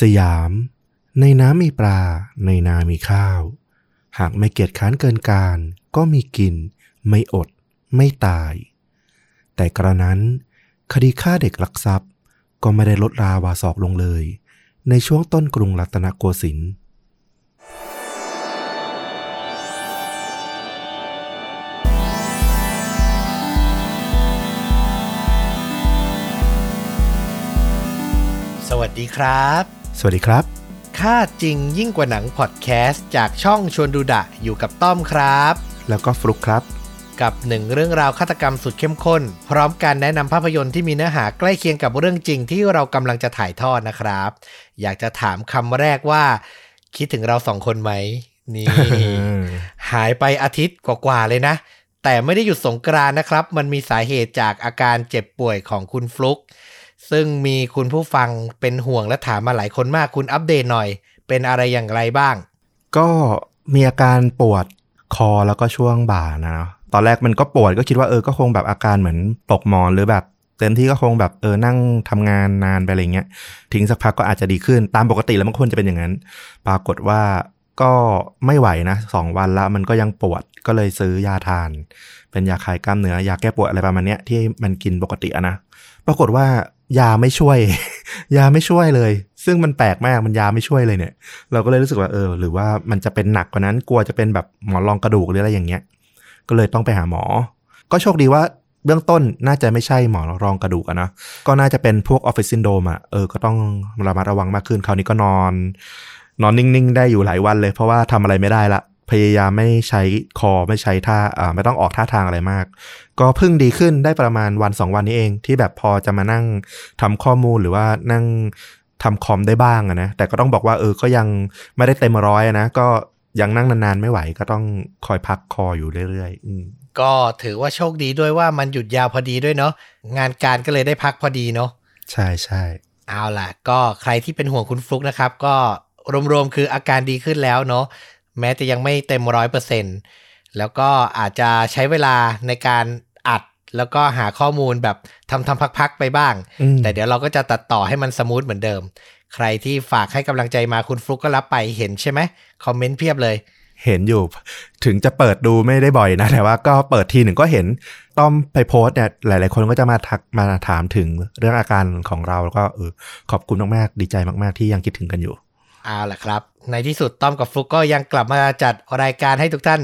สยาม ในน้ำมีปลา ในนามีข้าว หากไม่เกียจค้านเกินการ ก็มีกิน ไม่อด ไม่ตาย แต่กระนั้น คดีฆ่าเด็กลักทรัพย์ ก็ไม่ได้ลดราวาสอกลงเลย ในช่วงต้นกรุงรัตนโกสินทร์สวัสดีครับ สวัสดีครับ ค่าจริงยิ่งกว่าหนังพอดแคสต์จากช่องชวนดูดะอยู่กับต้อมครับ แล้วก็ฟลุกครับ กับหนึ่งเรื่องราวฆาตกรรมสุดเข้มข้น พร้อมการแนะนำภาพยนตร์ที่มีเนื้อหาใกล้เคียงกับเรื่องจริงที่เรากำลังจะถ่ายทอดนะครับ อยากจะถามคำแรกว่า คิดถึงเราสองคนไหมนี่ หายไปอาทิตย์กว่าๆเลยนะ แต่ไม่ได้หยุดสงกรานต์นะครับ มันมีสาเหตุจากอาการเจ็บป่วยของคุณฟลุก ซึ่งมีคุณผู้ฟังเป็นห่วงและถามมาหลายคนมากคุณอัปเดตหน่อย เป็นอะไรอย่างไรบ้าง ก็มีอาการปวดคอแล้วก็ช่วงบ่านะตอนแรกมันก็ปวดก็คิดว่าเออก็คงแบบอาการเหมือนตกหมอนหรือแบบเต็มที่ก็คงแบบเออนั่งทำงานนานไปอะไรเงี้ยทิ้งสักพักก็อาจจะดีขึ้นตามปกติแล้วมันควรจะเป็นอย่างนั้น ปรากฏว่าก็ไม่ไหวนะสองวันละมันก็ยังปวดก็เลยซื้อยาทาน เป็นยาคลายกล้ามเนื้อยาแก้ปวดอะไรประมาณเนี้ยที่มันกินปกติอะนะ ปรากฏว่ายาไม่ช่วย ยาไม่ช่วยเลย ซึ่งมันแปลกมากมันยาไม่ช่วยเลยเนี่ย เราก็เลยรู้สึกว่าเออ หรือว่ามันจะเป็นหนักกว่านั้นกลัวจะเป็นแบบหมอนรองกระดูกหรืออะไรอย่างเงี้ย ก็เลยต้องไปหาหมอ ก็โชคดีว่าเบื้องต้นน่าจะไม่ใช่หมอนรองกระดูกนะก็น่าจะเป็นพวกออฟฟิศซินโดมอะเออก็ต้องระมัดระวังมากขึ้นคราวนี้ก็นอน นอนนิ่งๆ ได้อยู่หลายวันเลย เพราะว่าทำอะไรไม่ได้ละ พยายามไม่ใช้คอไม่ใช้ท่าอ่าไม่ต้องออกท่าทางอะไรมาก ก็เพิ่งดีขึ้นได้ประมาณวันสองวันนี้เอง ที่แบบพอจะมานั่งทำข้อมูลหรือว่านั่งทำคอมได้บ้างอะนะ แต่ก็ต้องบอกว่าเออก็ยังไม่ได้เต็มร้อยอะนะ ก็ยังนั่งนานๆไม่ไหวก็ต้องคอยพักคออยู่เรื่อยๆอืมก็ถือว่าโชคดีด้วยว่ามันหยุดยาวพอดีด้วยเนาะงานการก็เลยได้พักพอดีเนาะใช่ใช่เอาล่ะ ก็ใครที่เป็นห่วงคุณฟลุกนะครับ ก็รวมๆคืออาการดีขึ้นแล้วเนาะ แม้จะยังไม่เต็มร้อยเปอร์เซ็นแล้วก็อาจจะใช้เวลาในการอัดแล้วก็หาข้อมูลแบบทำทำพักๆไปบ้างอืมแต่เดี๋ยวเราก็จะตัดต่อให้มันสมูทเหมือนเดิม ใครที่ฝากให้กำลังใจมาคุณฟลุกก็รับไปเห็นใช่ไหมคอมเมนต์เพียบเลย เห็นอยู่ ถึงจะเปิดดูไม่ได้บ่อยนะ แต่ว่าก็เปิดทีหนึ่งก็เห็น ต้อมไปโพสต์เนี่ยหลาย ๆ คนก็จะมาทักมาถามถึงเรื่องอาการของเราแล้วก็เออขอบคุณมาก ๆ ดีใจมาก ๆ ที่ยังคิดถึงกันอยู่ เอาล่ะครับ ในที่สุดต้อมกับฟลุกก็ยังกลับมาจัดรายการให้ทุกท่าน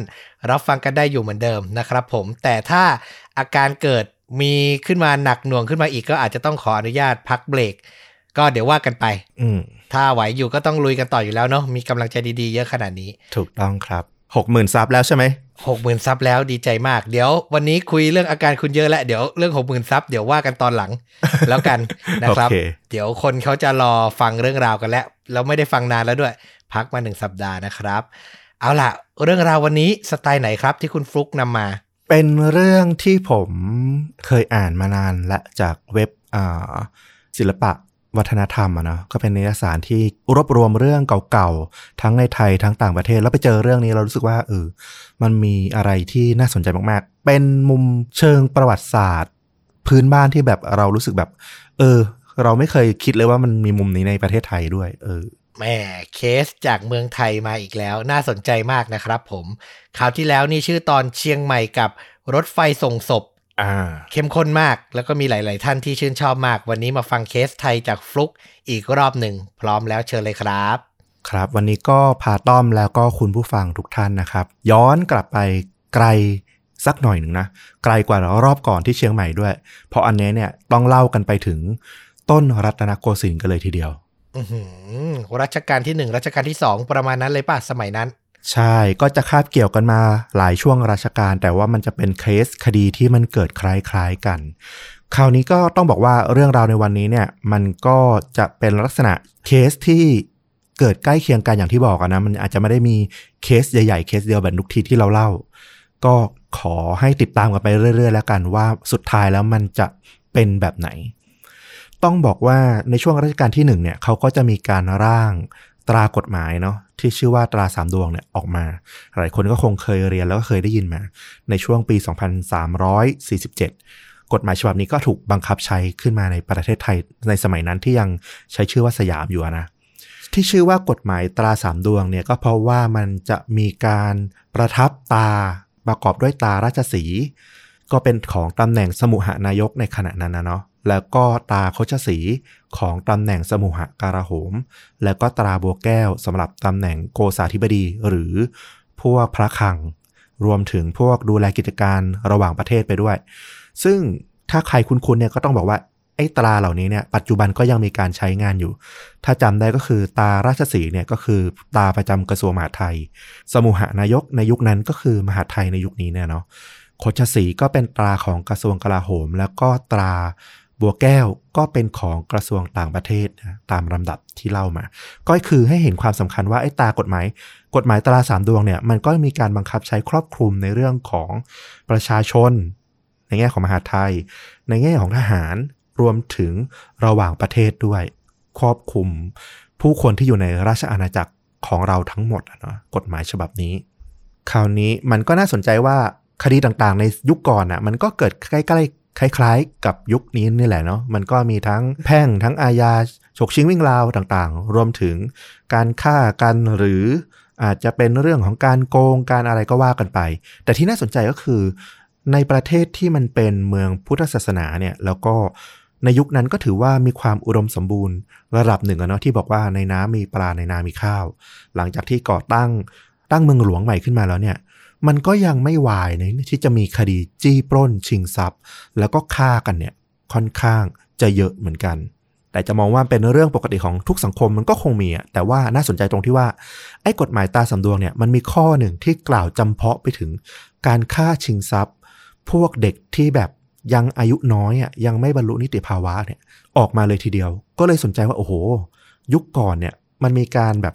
รับฟังกันได้อยู่เหมือนเดิมนะครับผมแต่ถ้าอาการเกิดมีขึ้นมาหนักหน่วงขึ้นมาอีกก็อาจจะต้องขออนุญาตพักเบรกก็เดี๋ยวว่ากันไป อืมถ้าไหวอยู่ก็ต้องลุยกันต่ออยู่แล้วเนาะมีกำลังใจดีๆ เยอะขนาดนี้ ถูกต้องครับ หกหมื่น subแล้วใช่ไหมหกหมื่น sub แล้วดีใจมาก เดี๋ยววันนี้คุยเรื่องอาการคุณเยอะแล้วเดี๋ยวเรื่องหกหมื่น sub เดี๋ยวว่ากันตอนหลังแล้วกันนะครับโอเคเดี๋ยวคนเขาจะรอฟังเรื่องราวกันแล้วแล้วไม่ได้ฟังนานแล้วด้วย พักมาหนึ่งสัปดาห์นะครับ เอาล่ะ เรื่องราววันนี้สไตล์ไหนครับที่คุณฟลุกนำมา เป็นเรื่องที่ผมเคยอ่านมานานและจากเว็บอ่าศิลปะ วัฒนธรรมอะนะก็เป็นนิยสารที่รวบรวมเรื่องเก่าๆ ทั้งในไทยทั้งต่างประเทศ แล้วไปเจอเรื่องนี้เรารู้สึกว่าเออมันมีอะไรที่น่าสนใจมากๆ เป็นมุมเชิงประวัติศาสตร์ พื้นบ้านที่แบบเรารู้สึกแบบ เออ เราไม่เคยคิดเลยว่ามันมีมุมนี้ในประเทศไทยด้วย เออแหม่เคสจากเมืองไทยมาอีกแล้ว น่าสนใจมากนะครับผม คราวที่แล้วนี่ชื่อตอนเชียงใหม่กับรถไฟส่งศพ เข้มข้นมากแล้วก็มีหลาย ๆ ท่านที่ชื่นชอบมาก วันนี้มาฟังเคสไทยจากฟลุกอีกรอบหนึ่ง พร้อมแล้วเชิญเลยครับ ครับ วันนี้ก็พาต้อมแล้วก็คุณผู้ฟังทุกท่านนะครับ ย้อนกลับไปไกลสักหน่อยหนึ่งนะ ไกลกว่ารอบก่อนที่เชียงใหม่ด้วย เพราะอันนี้เนี่ยต้องเล่ากันไปถึงต้นรัตนโกสินทร์กันเลยทีเดียวอือหือรัชกาลที่หนึ่งรัชกาลที่สองประมาณนั้นเลยป่ะสมัยนั้น ใช่ก็จะคาบเกี่ยวกันมาหลายช่วงราชการ แต่ว่ามันจะเป็นเคสคดีที่มันเกิดคล้ายๆกัน คราวนี้ก็ต้องบอกว่าเรื่องราวในวันนี้เนี่ยมันก็จะเป็นลักษณะเคสที่เกิดใกล้เคียงกันอย่างที่บอกนะมันอาจจะไม่ได้มีเคสใหญ่ๆเคสเดียวแบบทุกทีที่เราเล่า ก็ขอให้ติดตามกันไปเรื่อยๆ แล้วกันว่าสุดท้ายแล้วมันจะเป็นแบบไหน ต้องบอกว่าในช่วงรัชกาลที่หนึ่งเนี่ยเขาก็จะมีการร่าง ตรากฎหมายเนาะที่ชื่อว่าตราสามดวงเนี่ยออกมา หลายคนก็คงเคยเรียนแล้วก็เคยได้ยินมา ในช่วงปี 2347 กฎหมายฉบับนี้ก็ถูกบังคับใช้ขึ้นมาในประเทศไทยในสมัยนั้นที่ยังใช้ชื่อว่าสยามอยู่นะที่ชื่อว่ากฎหมายตราสามดวงเนี่ยก็เพราะว่ามันจะมีการประทับตาประกอบด้วยตาราชสี ก็เป็นของตำแหน่งสมุหนายกในขณะนั้นนะเนาะ แล้วก็ตาโคชสีของตำแหน่งสมุหการาโหม แล้วก็ตราบัวแก้วสำหรับตำแหน่งโกษาธิบดีหรือพวกพระคัง รวมถึงพวกดูแลกิจการระหว่างประเทศไปด้วย ซึ่งถ้าใครคุ้นๆเนี่ยก็ต้องบอกว่าไอ้ตราเหล่านี้เนี่ยปัจจุบันก็ยังมีการใช้งานอยู่ ถ้าจำได้ก็คือตาราชสีเนี่ยก็คือตาประจำกระทรวงมหาดไทย สมุหนายกในยุคนั้นก็คือมหาดไทยในยุคนี้เนี่ยเนาะโคชสีก็เป็นตราของกระทรวงกลาโหม แล้วก็ตรา บัวแก้วก็เป็นของกระทรวงต่างประเทศนะตามลำดับที่เล่ามา ก็คือให้เห็นความสำคัญว่าไอ้ตากฎหมาย กฎหมายตราสามดวงเนี่ยมันก็มีการบังคับใช้ครอบคลุมในเรื่องของประชาชน ในแง่ของมหาไทย ในแง่ของทหารรวมถึงระหว่างประเทศด้วย ครอบคลุมผู้คนที่อยู่ในราชอาณาจักรของเราทั้งหมดเนาะกฎหมายฉบับนี้ คราวนี้มันก็น่าสนใจว่าคดีต่างๆ ในยุคก่อนอะมันก็เกิดใกล้ๆ คล้ายๆ กับยุคนี้นี่แหละเนาะมันก็มีทั้งแพ่งทั้งอาญาฉกชิงวิ่งราวต่างๆ รวมถึงการฆ่ากันหรืออาจจะเป็นเรื่องของการโกงการอะไรก็ว่ากันไป แต่ที่น่าสนใจก็คือ ในประเทศที่มันเป็นเมืองพุทธศาสนาเนี่ยแล้วก็ในยุคนั้นก็ถือว่ามีความอุดมสมบูรณ์ระดับหนึ่งอะเนาะที่บอกว่าในน้ำมีปลาในนามีข้าว หลังจากที่ก่อตั้งตั้งเมืองหลวงใหม่ขึ้นมาแล้วเนี่ย มันก็ยังไม่วายนะที่จะมีคดีจี้ปล้นชิงทรัพย์ แล้วก็ฆ่ากันเนี่ยค่อนข้างจะเยอะเหมือนกัน แต่จะมองว่าเป็นเรื่องปกติของทุกสังคมมันก็คงมีอะแต่ว่าน่าสนใจตรงที่ว่า ไอ้กฎหมายตาสำดวงเนี่ยมันมีข้อหนึ่งที่กล่าวจำเพาะไปถึง การฆ่าชิงทรัพย์ พวกเด็กที่แบบยังอายุน้อยอะยังไม่บรรลุนิติภาวะเนี่ยออกมาเลยทีเดียว ก็เลยสนใจว่าโอ้โห ยุคก่อนเนี่ย มันมีการแบบ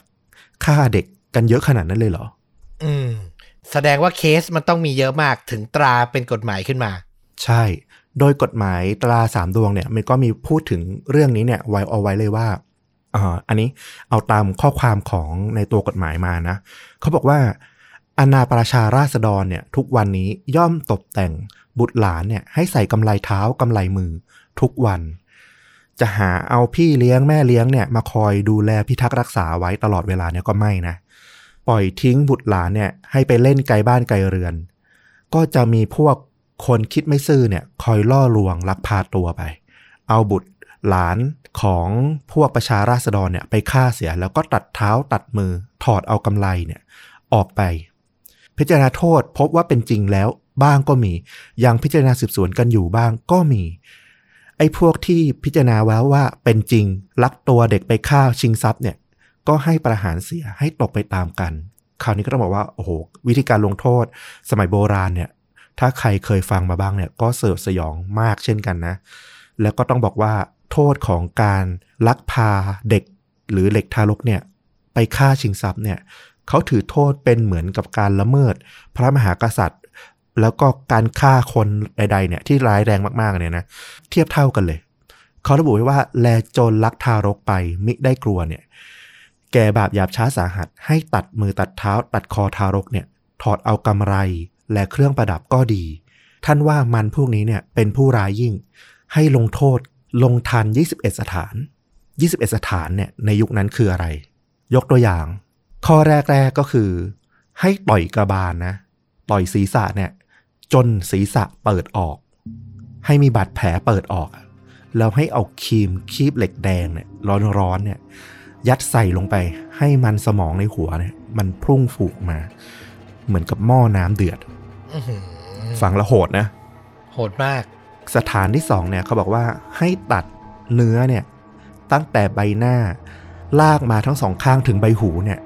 ฆ่าเด็กกันเยอะขนาดนั้นเลยเหรอ อืม แสดงว่าเคสมันต้องมีเยอะมากถึงตราเป็นกฎหมายขึ้นมา ใช่ โดยกฎหมายตราสามดวงเนี่ยมันก็มีพูดถึงเรื่องนี้เนี่ยไว้เอาไว้เลยว่าอันนี้เอาตามข้อความของในตัวกฎหมายมานะ เขาบอกว่าอาณาประชาราษฎรเนี่ยทุกวันนี้ย่อมตกแต่งบุตรหลานเนี่ยให้ใส่กำไลเท้ากำไลมือทุกวัน จะหาเอาพี่เลี้ยงแม่เลี้ยงเนี่ยมาคอยดูแลพิทักษ์รักษาไว้ตลอดเวลาเนี่ยก็ไม่นะ ปล่อยทิ้งบุตรหลานเนี่ยให้ไปเล่นไกลบ้านไกลเรือน ก็จะมีพวกคนคิดไม่ซื่อเนี่ยคอยล่อลวงลักพาตัวไป เอาบุตรหลานของพวกประชาราษฎรเนี่ยไปฆ่าเสียแล้วก็ตัดเท้าตัดมือถอดเอากำไลเนี่ยออกไป พิจารณาโทษพบว่าเป็นจริงแล้วบ้างก็มี ยังพิจารณาสืบสวนกันอยู่บ้างก็มี ไอ้พวกที่พิจารณาแล้วว่าเป็นจริงลักตัวเด็กไปฆ่าชิงทรัพย์เนี่ย ก็ให้ประหารเสียให้ตกไปตามกัน คราวนี้ก็ต้องบอกว่าโอ้โหวิธีการลงโทษ สมัยโบราณเนี่ย ถ้าใครเคยฟังมาบ้างเนี่ย ก็เสิร์ฟสยองมากเช่นกันนะ แล้วก็ต้องบอกว่าโทษของการลักพาเด็กหรือเด็กทารกเนี่ย ไปฆ่าชิงทรัพย์เนี่ยเขาถือโทษเป็นเหมือนกับการละเมิด พระมหากษัตริย์ แล้วก็การฆ่าคนใดๆเนี่ยที่ร้ายแรงมากๆเนี่ยนะเทียบเท่ากันเลย เขาระบุไว้ว่าแลโจรลักทารกไปมิได้กลัวเนี่ย แกบาปหยาบช้าสาหัส ให้ตัดมือตัดเท้า ตัดคอทารกเนี่ยถอดเอากำไรและเครื่องประดับก็ดี ท่านว่ามันพวกนี้เนี่ยเป็นผู้ร้ายยิ่ง ให้ลงโทษลงทัน 21 สถาน 21 สถานเนี่ยในยุคนั้นคืออะไร ยกตัวอย่าง ข้อแรกๆก็คือ ให้ต่อยกระบาลนะ ต่อยศีรษะเนี่ยจนศีรษะเปิดออก ให้มีบาดแผลเปิดออก แล้วให้เอาครีมคีบเหล็กแดงเนี่ยร้อนๆเนี่ย ยัดใส่ลงไป ให้มันสมองในหัวเนี่ย มันพุ่งฝูกมา เหมือนกับหม้อน้ำเดือดอื้อหือฟังแล้วโหดนะ โหดมาก สถานที่สองเนี่ยเขาบอกว่าให้ตัดเนื้อเนี่ย ตั้งแต่ใบหน้า ลากมาทั้งสองข้างถึงใบหูเนี่ย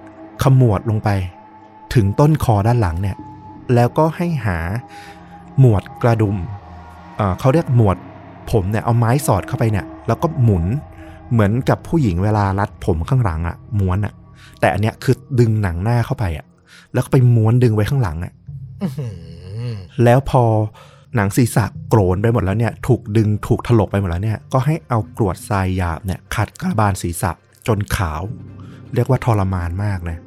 ขมวดลงไป ถึงต้นคอด้านหลังเนี่ย แล้วก็ให้หาหมวดกระดุมเอ่อเขาเรียกหมวดผมเนี่ยเอาไม้สอดเข้าไปเนี่ย แล้วก็หมุน เหมือนกับผู้หญิงเวลารัดผมข้างหลังอะม้วนอะแต่อันเนี้ยคือดึงหนังหน้าเข้าไปอะแล้วก็ไปม้วนดึงไว้ข้างหลังอะอื้อหือแล้วพอหนังศีรษะโกรนไปหมดแล้วเนี่ย ถูกดึงถูกถลกไปหมดแล้วเนี่ย ก็ให้เอากรวดทรายหยาบเนี่ยขัดกระบาลศีรษะจนขาว เรียกว่าทรมานมากนะ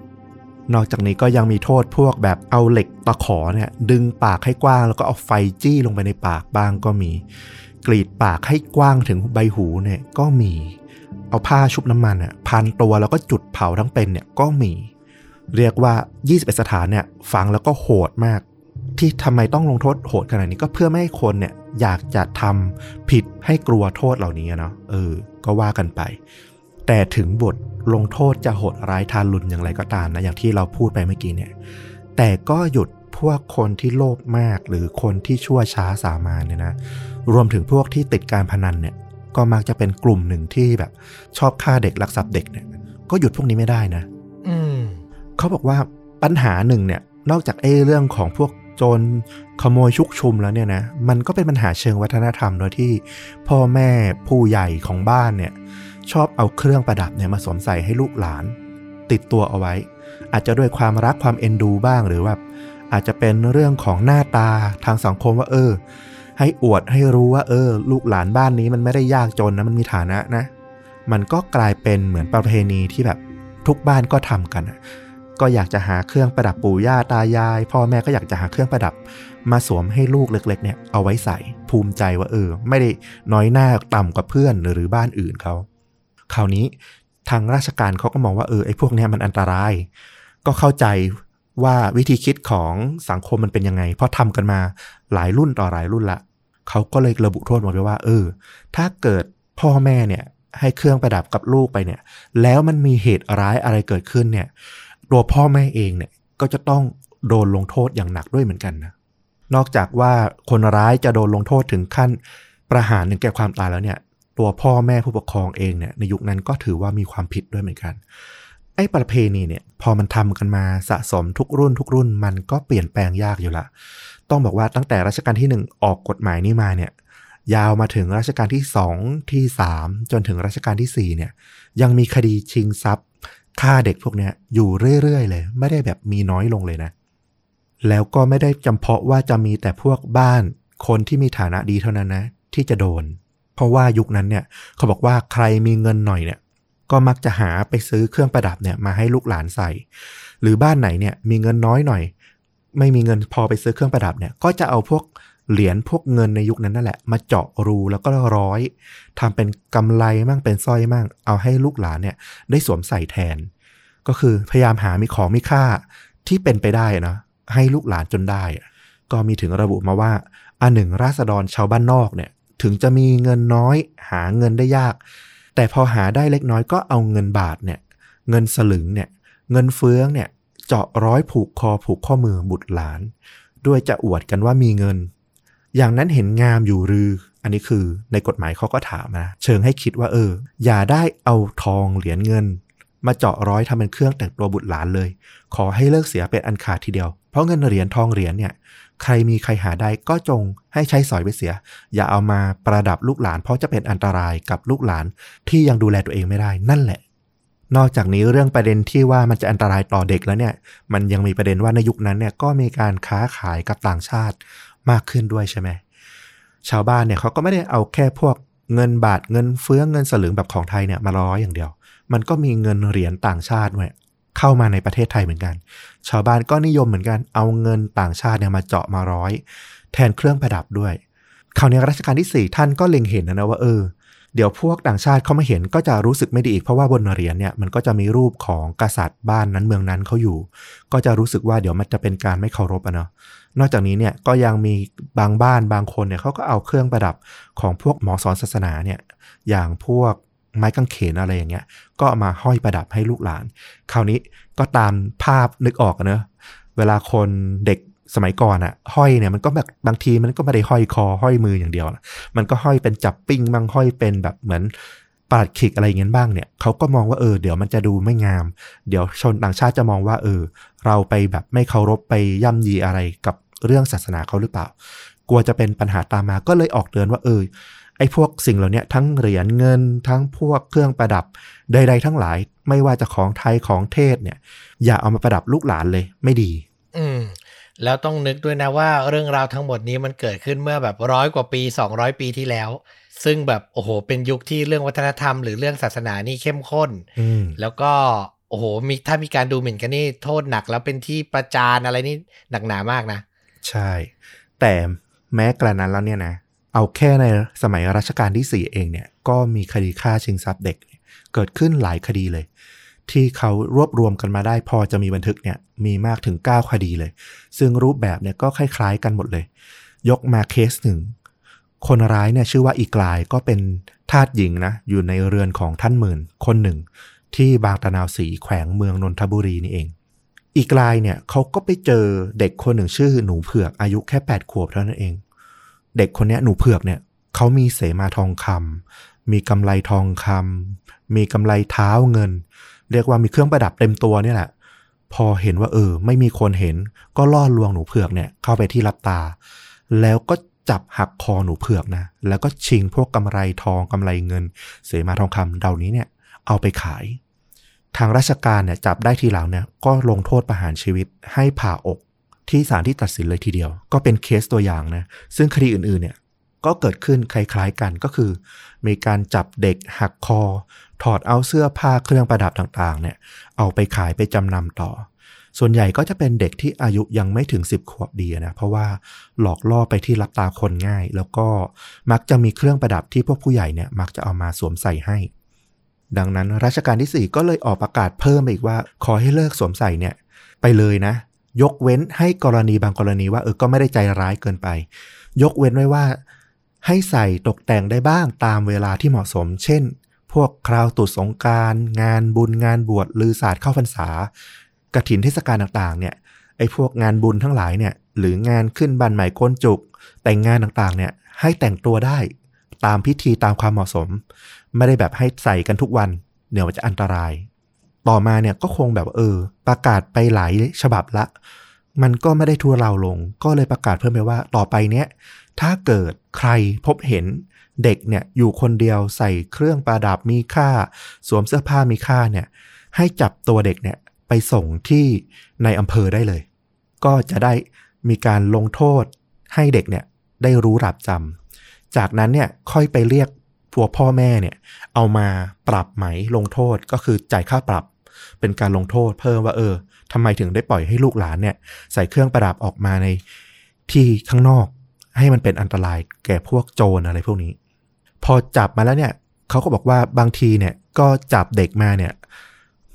นอกจากนี้ก็ยังมีโทษพวกแบบเอาเหล็กตะขอเนี่ย ดึงปากให้กว้างแล้วก็เอาไฟจี้ลงไปในปากบ้างก็มี กรีดปากให้กว้างถึงใบหูเนี่ยก็มี เอาผ้าชุบน้ำมันอะพันตัวแล้วก็จุดเผาทั้งเป็นเนี่ยก็มี เรียกว่า 21 สถานเนี่ยฟังแล้วก็โหดมาก ที่ทำไมต้องลงโทษโหดขนาดนี้ก็เพื่อไม่ให้คนเนี่ยอยากจะทำผิดให้กลัวโทษเหล่านี้เนาะเออ ก็ว่ากันไป แต่ถึงบทลงโทษจะโหดร้ายทารุณอย่างไรก็ตามนะอย่างที่เราพูดไปเมื่อกี้เนี่ย แต่ก็หยุดพวกคนที่โลภมากหรือคนที่ชั่วช้าสามานเนี่ยนะรวมถึงพวกที่ติดการพนันเนี่ย ก็มักจะเป็นกลุ่มหนึ่งที่แบบ ชอบฆ่าเด็กลักทรัพย์เด็กเนี่ย ก็หยุดพวกนี้ไม่ได้นะอืมเขาบอกว่าปัญหาหนึ่งเนี่ย นอกจากเอเรื่องของพวกโจรขโมยชุกชุมแล้วเนี่ยนะ มันก็เป็นปัญหาเชิงวัฒนธรรมโดยที่ พ่อแม่ผู้ใหญ่ของบ้านเนี่ย ชอบเอาเครื่องประดับเนี่ยมาสวมใส่ให้ลูกหลาน ติดตัวเอาไว้ อาจจะด้วยความรักความเอ็นดูบ้างหรือว่าอาจจะเป็นเรื่องของหน้าตาทางสังคมว่าเออ ให้อวดให้รู้ว่า เออ ลูกหลานบ้านนี้มันไม่ได้ยากจนนะมันมีฐานะนะ มันก็กลายเป็นเหมือนประเพณีที่แบบทุกบ้านก็ทำกันก็อยากจะหาเครื่องประดับปู่ย่าตายาย พ่อแม่ก็อยากจะหาเครื่องประดับ มาสวมให้ลูกเล็กๆเนี่ยเอาไว้ใส่ภูมิใจว่าเออ ไม่ได้น้อยหน้าต่ำกว่าเพื่อนหรือบ้านอื่นเขาคราวนี้ทางราชการเขาก็มองว่าเออไอ้พวกเนี้ยมันอันตราย ก็เข้าใจ ว่าวิธีคิดของสังคมมันเป็นยังไง เพราะทำกันมาหลายรุ่นต่อหลายรุ่นละเขาก็เลยระบุโทษมาไว้ว่า เออ ถ้าเกิดพ่อแม่เนี่ย ให้เครื่องประดับกับลูกไปเนี่ย แล้วมันมีเหตุร้ายอะไรเกิดขึ้นเนี่ยตัวพ่อแม่เองเนี่ยก็จะต้องโดนลงโทษอย่างหนักด้วยเหมือนกันนะนอกจากว่าคนร้ายจะโดนลงโทษถึงขั้นประหารถึงแก่ความตายแล้วเนี่ย ตัวพ่อแม่ผู้ปกครองเองเนี่ยในยุคนั้นก็ถือว่ามีความผิดด้วยเหมือนกัน ไอ้ประเพณีเนี่ยพอมันทำกันมาสะสมทุกรุ่นทุกรุ่น มันก็เปลี่ยนแปลงยากอยู่ละต้องบอกว่าตั้งแต่รัชกาลที่หนึ่งออกกฎหมายนี้มาเนี่ยยาวมาถึงรัชกาลที่สองที่สามจนถึงรัชกาลที่สี่เนี่ย ยังมีคดีชิงทรัพย์ฆ่าเด็กพวกเนี้ยอยู่เรื่อย ๆ เลย ไม่ได้แบบมีน้อยลงเลยนะ แล้วก็ไม่ได้จำเพาะว่าจะมีแต่พวกบ้านคนที่มีฐานะดีเท่านั้นนะ ที่จะโดน เพราะว่ายุคนั้นเนี่ย เขาบอกว่าใครมีเงินหน่อยเนี่ย ก็มักจะหาไปซื้อเครื่องประดับเนี่ยมาให้ลูกหลานใส่ หรือบ้านไหนเนี่ยมีเงินน้อยหน่อย ไม่มีเงินพอไปซื้อเครื่องประดับเนี่ยก็จะเอาพวกเหรียญพวกเงินในยุคนั้นนั่นแหละ มาเจาะรูแล้วก็ร้อยทำเป็นกำไรมั่งเป็นสร้อยมั่ง เอาให้ลูกหลานเนี่ยได้สวมใส่แทน ก็คือพยายามหามีของมีค่าที่เป็นไปได้นะให้ลูกหลานจนได้ ก็มีถึงระบุมาว่าอันหนึ่งราษฎรชาวบ้านนอกเนี่ยถึงจะมีเงินน้อยหาเงินได้ยาก แต่พอหาได้เล็กน้อยก็เอาเงินบาทเนี่ย เงินสลึงเนี่ย เงินเฟื้องเนี่ย เจาะร้อยผูกคอผูกข้อมือบุตรหลาน ด้วยจะอวดกันว่ามีเงิน อย่างนั้นเห็นงามอยู่หรือ อันนี้คือในกฎหมายเขาก็ถามนะเชิงให้คิดว่าเออ อย่าได้เอาทองเหรียญเงิน มาเจาะร้อยทำเป็นเครื่องแต่งตัวบุตรหลานเลย ขอให้เลิกเสียเป็นอันขาดทีเดียว เพราะเงินเหรียญทองเหรียญเนี่ย ใครมีใครหาได้ก็จงให้ใช้สอยไปเสีย อย่าเอามาประดับลูกหลาน เพราะจะเป็นอันตรายกับลูกหลานที่ยังดูแลตัวเองไม่ได้นั่นแหละ นอกจากนี้เรื่องประเด็นที่ว่ามันจะอันตรายต่อเด็กแล้วเนี่ยมันยังมีประเด็นว่าในยุคนั้นเนี่ยก็มีการค้าขายกับต่างชาติมากขึ้นด้วยใช่ไหมชาวบ้านเนี่ยเขาก็ไม่ได้เอาแค่พวกเงินบาทเงินเฟื้องเงินสลึงแบบของไทยเนี่ยมาร้อยอย่างเดียว มันก็มีเงินเหรียญต่างชาติด้วย เข้ามาในประเทศไทยเหมือนกัน ชาวบ้านก็นิยมเหมือนกันเอาเงินต่างชาติเนี่ยมาเจาะมาร้อย แทนเครื่องประดับด้วยคราวนี้รัชกาลที่ 4 ท่านก็เล็งเห็นนะนะว่าเออเดี๋ยวพวกต่างชาติเขาไมาเห็นก็จะรู้สึกไม่ดีอีกเพราะว่าบนเหรียญเนี่ยมันก็จะมีรูปของกษัตริย์บ้านนั้นเมืองนั้นเขาอยู่ ก็จะรู้สึกว่าเดี๋ยวมันจะเป็นการไม่เคารพอะเนาะนอกจากนี้เนี่ยก็ยังมีบางบ้านบางคนเนี่ยเขาก็เอาเครื่องประดับของพวกหมอสอนศาสนาเนี่ยอย่างพวก ไม้กางเขนอะไรอย่างเงี้ย ก็ามาห้อยประดับให้ลูกหลาน คราวนี้ก็ตามภาพนึกออกเนอะเวลาคนเด็กสมัยก่อนอะห้อยเนี่ยมันก็แบบบางทีมันก็ไม่ได้ห้อยคอห้อยมืออย่างเดียวนะมันก็ห้อยเป็นจับปิ้งบ้างห้อยเป็นแบบเหมือนปาดขิกอะไรเงี้ยบ้างเนี่ยเขาก็มองว่าเออเดี๋ยวมันจะดูไม่งาม เดี๋ยวชนต่างชาติจะมองว่าเออ เราไปแบบไม่เคารพไปย่ำยีอะไรกับเรื่องศาสนาเขาหรือเปล่า กลัวจะเป็นปัญหาตามมาก็เลยออกเตือนว่าเออ อ้พวกสิ่งเหล่านี้ทั้งเหรียญเงินทั้งพวกเครื่องประดับใดๆทั้งหลาย ไม่ว่าจะของไทยของเทศเนี่ย อย่าเอามาประดับลูกหลานเลยไม่ดี อืมแล้วต้องนึกด้วยนะว่าเรื่องราวทั้งหมดนี้มันเกิดขึ้นเมื่อแบบร้อยกว่าปี 200 ปีที่แล้ว ซึ่งแบบโอ้โห เป็นยุคที่เรื่องวัฒนธรรมหรือเรื่องศาสนานี่เข้มข้นอืมแล้วก็โอ้โหมีถ้ามีการดูหมิ่นกันนี่โทษหนักแล้วเป็นที่ประจานอะไรนี่หนักหนามากนะ ใช่ แต่แม้กระนั้นแล้วเนี่ยนะ เอาแค่ในสมัยรัชกาลที่ 4 เองเนี่ยก็มีคดีฆ่าชิงทรัพย์เด็ก เกิดขึ้นหลายคดีเลย ที่เขารวบรวมกันมาได้พอจะมีบันทึกเนี่ยมีมากถึง 9 คดีเลย ซึ่งรูปแบบเนี่ยก็คล้ายๆกันหมดเลย ยกมาเคสหนึ่งคนร้ายเนี่ยชื่อว่าอีกลายก็เป็นทาสหญิงนะอยู่ในเรือนของท่านหมื่น คนหนึ่ง ที่บางตะนาวสีแขวงเมืองนนทบุรีนี่เอง อีกลายเนี่ยเขาก็ไปเจอเด็กคนหนึ่งชื่อหนูเผือกอายุแค่ 8 ขวบเท่านั้นเอง เด็กคนนี้หนูเผือกเนี่ยเขามีเสมาทองคำมีกำไลทองคำมีกำไลเท้าเงิน เรียกว่ามีเครื่องประดับเต็มตัวเนี่ยแหละ พอเห็นว่าเออ ไม่มีคนเห็น ก็ล่อลวงหนูเผือกเนี่ยเข้าไปที่รับตา แล้วก็จับหักคอหนูเผือกนะ แล้วก็ชิงพวกกำไรทองกำไรเงิน เสมาทองคำเหล่านี้เนี่ย เอาไปขาย ทางราชการเนี่ยจับได้ทีหลังเนี่ยก็ลงโทษประหารชีวิตให้ผ่าอก ที่ศาลที่ตัดสินเลยทีเดียว ก็เป็นเคสตัวอย่างนะ ซึ่งคดีอื่นๆเนี่ยก็เกิดขึ้นคล้ายๆกันก็คือ มีการจับเด็กหักคอ ถอดเอาเสื้อผ้าเครื่องประดับต่างๆ เนี่ย เอาไปขายไปจำนำต่อ ส่วนใหญ่ก็จะเป็นเด็กที่อายุยังไม่ถึง 10 ขวบดีนะเพราะว่าหลอกล่อไปที่รับตาคนง่าย แล้วก็มักจะมีเครื่องประดับที่พวกผู้ใหญ่เนี่ยมักจะเอามาสวมใส่ให้ ดังนั้นรัชกาลที่ 4 ก็เลยออกประกาศเพิ่มอีกว่า ขอให้เลิกสวมใส่เนี่ยไปเลยนะ ยกเว้นให้กรณีบางกรณีว่าเออก็ไม่ได้ใจร้ายเกินไป ยกเว้นไว้ว่า ให้ใส่ตกแต่งได้บ้างตามเวลาที่เหมาะสม เช่น พวกคราวตรุษสงการงานบุญงานบวชลือศาสตร์เข้าพรรษากระถินเทศกาลต่างๆ เนี่ยไอ้พวกงานบุญทั้งหลายเนี่ย หรืองานขึ้นบันใหม่ก้นจุก แต่งงานต่างๆ เนี่ย ให้แต่งตัวได้ ตามพิธีตามความเหมาะสม ไม่ได้แบบให้ใส่กันทุกวัน เดี๋ยวมันจะอันตราย ต่อมาเนี่ยก็คงแบบเออ ประกาศไปหลายฉบับละ มันก็ไม่ได้ทัวเราลง ก็เลยประกาศเพิ่มไปว่าต่อไปเนี้ยถ้าเกิดใครพบเห็นเด็กเนี่ยอยู่คนเดียวใส่เครื่องประดับมีค่า สวมเสื้อผ้ามีค่าเนี่ย ให้จับตัวเด็กเนี่ยไปส่งที่ในอำเภอได้เลย ก็จะได้มีการลงโทษให้เด็กเนี่ยได้รู้รับจำจากนั้นเนี่ยค่อยไปเรียกพวพ่อแม่เนี่ยเอามาปรับไหมลงโทษก็คือจ่ายค่าปรับ เป็นการลงโทษเพิ่มว่าเออทำไมถึงได้ปล่อยให้ลูกหลานเนี่ย ใส่เครื่องประดับออกมาในที่ข้างนอก ให้มันเป็นอันตรายแก่พวกโจรอะไรพวกนี้ พอจับมาแล้วเนี่ยเขาก็บอกว่าบางทีเนี่ยก็จับเด็กมาเนี่ย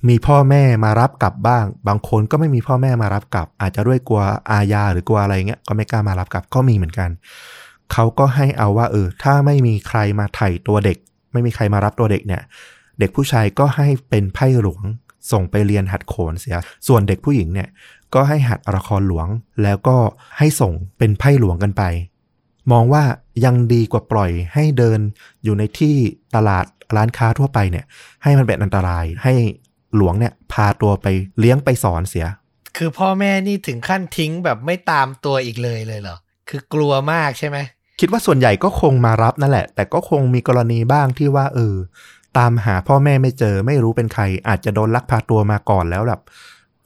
มีพ่อแม่มารับกลับบ้าง บางคนก็ไม่มีพ่อแม่มารับกลับ อาจจะด้วยกลัวอาญาหรือกลัวอะไรเงี้ยก็ไม่กล้ามารับกลับก็มีเหมือนกันเขาก็ให้เอาว่าเออถ้าไม่มีใครมาไถ่ตัวเด็ก ไม่มีใครมารับตัวเด็กเนี่ย เด็กผู้ชายก็ให้เป็นไพ่หลวง ส่งไปเรียนหัดโขนเสีย ส่วนเด็กผู้หญิงเนี่ยก็ให้หัดละครหลวง แล้วก็ให้ส่งเป็นไพ่หลวงกันไป มองว่ายังดีกว่าปล่อยให้เดินอยู่ในที่ตลาดร้านค้าทั่วไปเนี่ย ให้มันเป็นอันตรายให้หลวงเนี่ยพาตัวไปเลี้ยงไปสอนเสีย คือพ่อแม่นี่ถึงขั้นทิ้งแบบไม่ตามตัวอีกเลยเลยเหรอ คือกลัวมากใช่ไหมคิดว่าส่วนใหญ่ก็คงมารับนั่นแหละ แต่ก็คงมีกรณีบ้างที่ว่าเออ ตามหาพ่อแม่ไม่เจอ ไม่รู้เป็นใคร อาจจะโดนลักพาตัวมาก่อนแล้วแบบ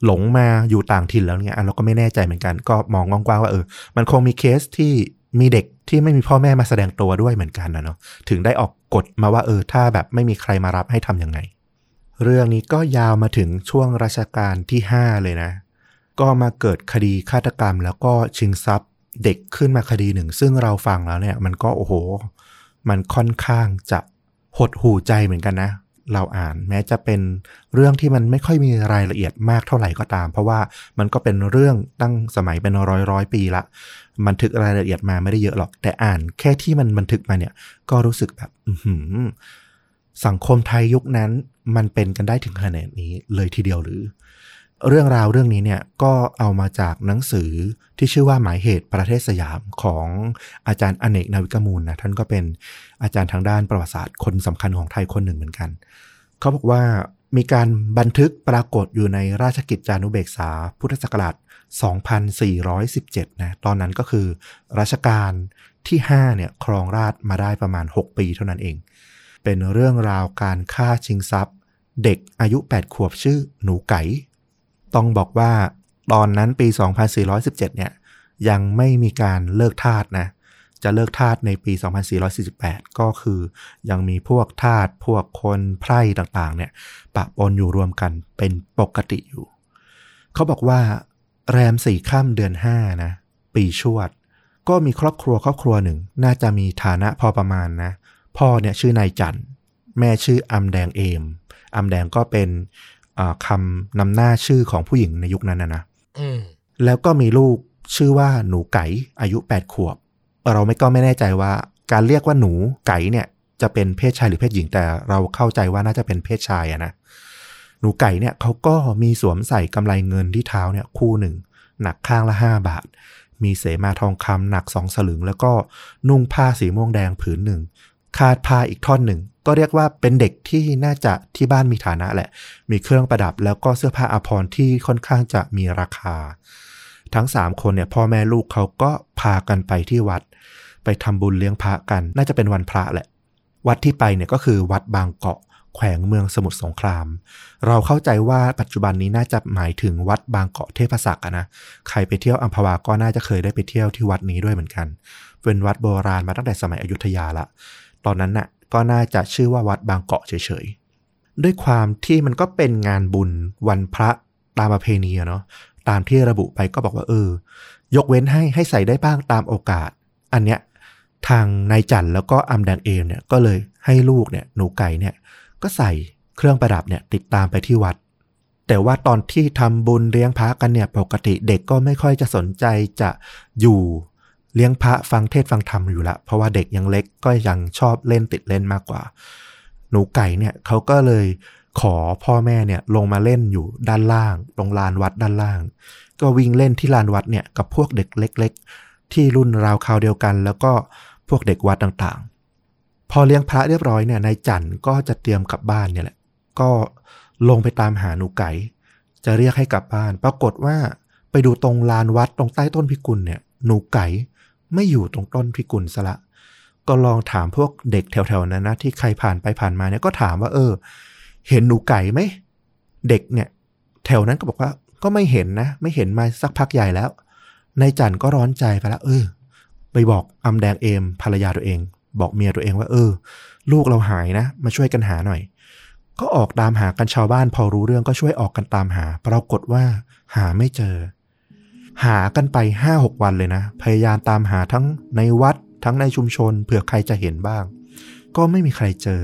หลงมาอยู่ต่างถิ่นแล้วเนี่ยเราก็ไม่แน่ใจเหมือนกัน ก็มองกว้างๆว่าเออ มันคงมีเคสที่มีเด็กที่ไม่มีพ่อแม่มาแสดงตัวด้วยเหมือนกันนะเนาะถึงได้ออกกฎมาว่าเออ ถ้าแบบไม่มีใครมารับให้ทํำยังไง เรื่องนี้ก็ยาวมาถึงช่วงรัชกาลที่ 5 เลยนะ ก็มาเกิดคดีฆาตกรรม แล้วก็ชิงทรัพย์เด็กขึ้นมาคดีหนึ่ง ซึ่งเราฟังแล้วเนี่ย มันก็โอ้โห มันค่อนข้างจะ หดหูใจเหมือนกันนะ เราอ่านแม้จะเป็นเรื่องที่มันไม่ค่อยมีรายละเอียดมากเท่าไหร่ก็ตาม เพราะว่ามันก็เป็นเรื่องตั้งสมัยเป็นร้อยร้อยปีละ บันทึกรายละเอียดมาไม่ได้เยอะหรอก แต่อ่านแค่ที่มันบันทึกมาเนี่ย ก็รู้สึกแบบอืสังคมไทยยุคนั้นมันเป็นกันได้ถึงขนาดนี้เลยทีเดียวหรือ เรื่องราวเรื่องนี้เนี่ยก็เอามาจากหนังสือที่ชื่อว่าหมายเหตุประเทศสยามของอาจารย์อเนกนาวิกมูลนะท่านก็เป็นอาจารย์ทางด้านประวัติศาสตร์คนสำคัญของไทยคนหนึ่งเหมือนกัน เขาบอกว่ามีการบันทึกปรากฏอยู่ในราชกิจจานุเบกษาพุทธศักราช 2417 นะ ตอนนั้นก็คือรัชกาลที่ 5 เนี่ยครองราชมาได้ประมาณ 6 ปีเท่านั้นเอง เป็นเรื่องราวการฆ่าชิงทรัพย์ เด็กอายุ 8 ขวบชื่อหนูไก่ ต้องบอกว่าตอนนั้นปี 2417 เนี่ย ยังไม่มีการเลิกทาสนะ จะเลิกทาสในปี 2448 ก็คือยังมีพวกทาสพวกคนไพร่ต่างๆ เนี่ยปะปนอยู่รวมกันเป็นปกติอยู่ เขาบอกว่าแรมสี่ข้ามเดือนห้านะ ปีชวด ก็มีครอบครัวครอบครัวหนึ่ง น่าจะมีฐานะพอประมาณนะ พ่อเนี่ยชื่อนายจันแม่ชื่ออำแดงเอมอำแดงก็เป็น คำนำหน้าชื่อของผู้หญิงในยุคนั้นนะนะแล้วก็มีลูกชื่อว่าหนูไก่อายุ8ขวบ เราไม่ก็ไม่แน่ใจว่าการเรียกว่าหนูไก่เนี่ย จะเป็นเพศชายหรือเพศหญิงแต่เราเข้าใจว่าน่าจะเป็นเพศชายอะนะหนูไก่เนี่ยเขาก็มีสวมใส่กำไรเงินที่เท้าเนี่ยคู่หนึ่ง หนักข้างละ5บาท มีเสมาทองคำหนักสองสลึง แล้วก็นุ่งผ้าสีม่วงแดงผืนหนึ่ง คาดผ้าอีกท่อนหนึ่ง ก็เรียกว่าเป็นเด็กที่น่าจะที่บ้านมีฐานะแหละ มีเครื่องประดับแล้วก็เสื้อผ้าอาภรณ์ที่ค่อนข้างจะมีราคา ทั้งสามคนเนี่ยพ่อแม่ลูกเขาก็พากันไปที่วัด ไปทำบุญเลี้ยงพระกัน น่าจะเป็นวันพระแหละ วัดที่ไปเนี่ยก็คือวัดบางเกาะแขวงเมืองสมุทรสงคราม เราเข้าใจว่าปัจจุบันนี้น่าจะหมายถึงวัดบางเกาะเทพศักดิ์นะ ใครไปเที่ยวอัมพวาก็น่าจะเคยได้ไปเที่ยวที่วัดนี้ด้วยเหมือนกัน เป็นวัดโบราณมาตั้งแต่สมัยอยุธยาละ ตอนนั้นน่ะก็น่าจะชื่อว่าวัดบางเกาะเฉยๆ ด้วยความที่มันก็เป็นงานบุญวันพระตามประเพณีเนาะตามที่ระบุไปก็บอกว่าเออ ยกเว้นให้ให้ใส่ได้บ้างตามโอกาส อันเนี้ยทางนายจันแล้วก็อัมแดงเอมเนี่ยก็เลยให้ลูกเนี่ยหนูไก่เนี่ยก็ใส่เครื่องประดับเนี่ยติดตามไปที่วัด แต่ว่าตอนที่ทำบุญเลี้ยงพระกันเนี่ยปกติเด็กก็ไม่ค่อยจะสนใจจะอยู่ เลี้ยงพระฟังเทศฟังธรรมอยู่ละ เพราะว่าเด็กยังเล็กก็ยังชอบเล่นติดเล่นมากกว่า หนูไก่เนี่ยเขาก็เลยขอพ่อแม่เนี่ยลงมาเล่นอยู่ด้านล่าง ตรงลานวัดด้านล่าง ก็วิ่งเล่นที่ลานวัดเนี่ยกับพวกเด็กเล็ก ๆ ที่รุ่นราวคราวเดียวกัน แล้วก็พวกเด็กวัดต่างๆ พอเลี้ยงพระเรียบร้อยเนี่ยนายจันก็จะเตรียมกลับบ้านเนี่ยแหละ ก็ลงไปตามหาหนูไก่ จะเรียกให้กลับบ้าน ปรากฏว่าไปดูตรงลานวัดตรงใต้ต้นพิกุลเนี่ยหนูไก่ ไม่อยู่ตรงต้นพิกุลซะละ ก็ลองถามพวกเด็กแถวๆนั้นนะที่ใครผ่านไปผ่านมาเนี่ยก็ถามว่า เออ เห็นหนูไก่ไหมเด็กเนี่ย แถวนั้นก็บอกว่า ก็ไม่เห็นนะ ไม่เห็นมาสักพักใหญ่แล้วนายจันก็ร้อนใจไปละเออ ไปบอกอำแดงเอมภรรยาตัวเอง บอกเมียตัวเองว่า เออ ลูกเราหายนะ มาช่วยกันหาหน่อย ก็ออกตามหากันชาวบ้าน พอรู้เรื่องก็ช่วยออกกันตามหา ปรากฏว่า หาไม่เจอ หากันไปห้าหกวันเลยนะ พยายามตามหาทั้งในวัดทั้งในชุมชนเผื่อใครจะเห็นบ้าง ก็ไม่มีใครเจอ